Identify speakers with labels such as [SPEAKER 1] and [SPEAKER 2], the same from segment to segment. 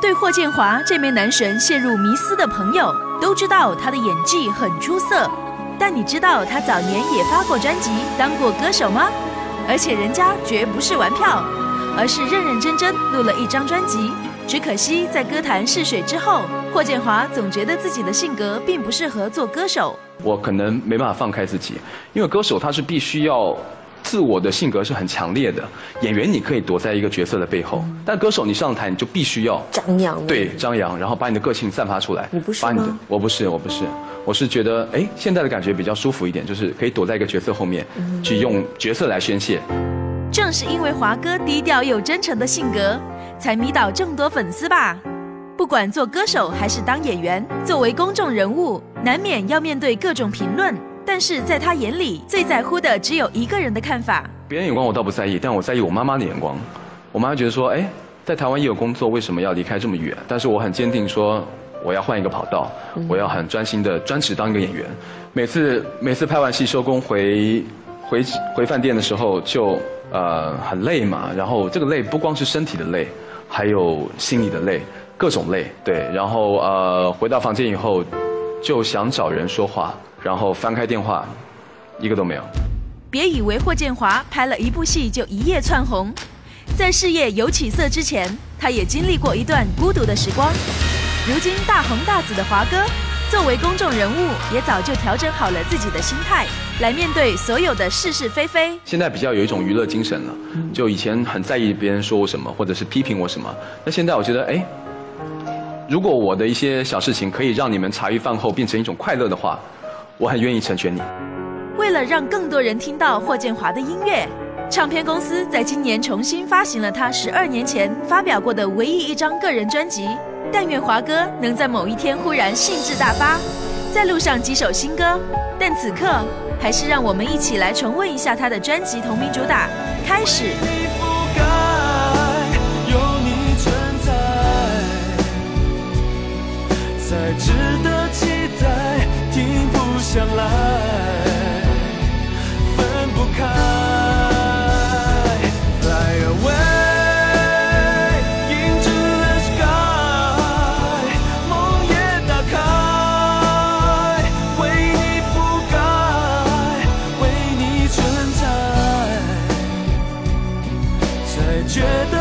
[SPEAKER 1] 对霍建华这枚男神陷入迷思的朋友，都知道他的演技很出色。但你知道他早年也发过专辑，当过歌手吗？而且人家绝不是玩票，而是认认真真录了一张专辑。只可惜在歌坛试水之后，霍建华总觉得自己的性格并不适合做歌手。
[SPEAKER 2] 我可能没办法放开自己，因为歌手他是必须要自我的性格是很强烈的。演员你可以躲在一个角色的背后，但歌手你上台你就必须要
[SPEAKER 3] 张扬。
[SPEAKER 2] 对，张扬，然后把你的个性散发出来。
[SPEAKER 3] 你不是
[SPEAKER 2] 把你的
[SPEAKER 3] 吗？
[SPEAKER 2] 我不是，我不是，我是觉得哎，现在的感觉比较舒服一点，就是可以躲在一个角色后面，去用角色来宣泄。
[SPEAKER 1] 正是因为华哥低调又真诚的性格，才迷倒众多粉丝吧。不管做歌手还是当演员，作为公众人物，难免要面对各种评论。但是在他眼里，最在乎的只有一个人的看法。
[SPEAKER 2] 别人眼光我倒不在意，但我在意我妈妈的眼光。我妈妈觉得说，哎，在台湾也有工作，为什么要离开这么远？但是我很坚定说，我要换一个跑道，我要很专心的专职当一个演员。每次每次拍完戏收工回回回饭店的时候，就呃很累嘛。然后这个累不光是身体的累，还有心理的累，各种累。对，然后呃回到房间以后，就想找人说话，然后翻开电话，一个都没有。
[SPEAKER 1] 别以为霍建华拍了一部戏就一夜窜红，在事业有起色之前，他也经历过一段孤独的时光。如今大红大紫的华哥，作为公众人物，也早就调整好了自己的心态，来面对所有的是是非非。
[SPEAKER 2] 现在比较有一种娱乐精神了，就以前很在意别人说我什么，或者是批评我什么。那现在我觉得，哎，如果我的一些小事情可以让你们茶余饭后变成一种快乐的话，我很愿意成全你。
[SPEAKER 1] 为了让更多人听到霍建华的音乐，唱片公司在今年重新发行了他十二年前发表过的唯一一张个人专辑。但愿华哥能在某一天忽然兴致大发，再录上几首新歌。但此刻，还是让我们一起来重温一下他的专辑同名主打《开始》。
[SPEAKER 4] 你覆盖，有你存在，相爱，分不开。Fly away into the sky，梦也打开，为你覆盖，为你存在。才觉得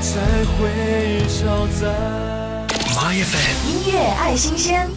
[SPEAKER 4] 才会超载。My FM。
[SPEAKER 1] 音乐爱新鲜，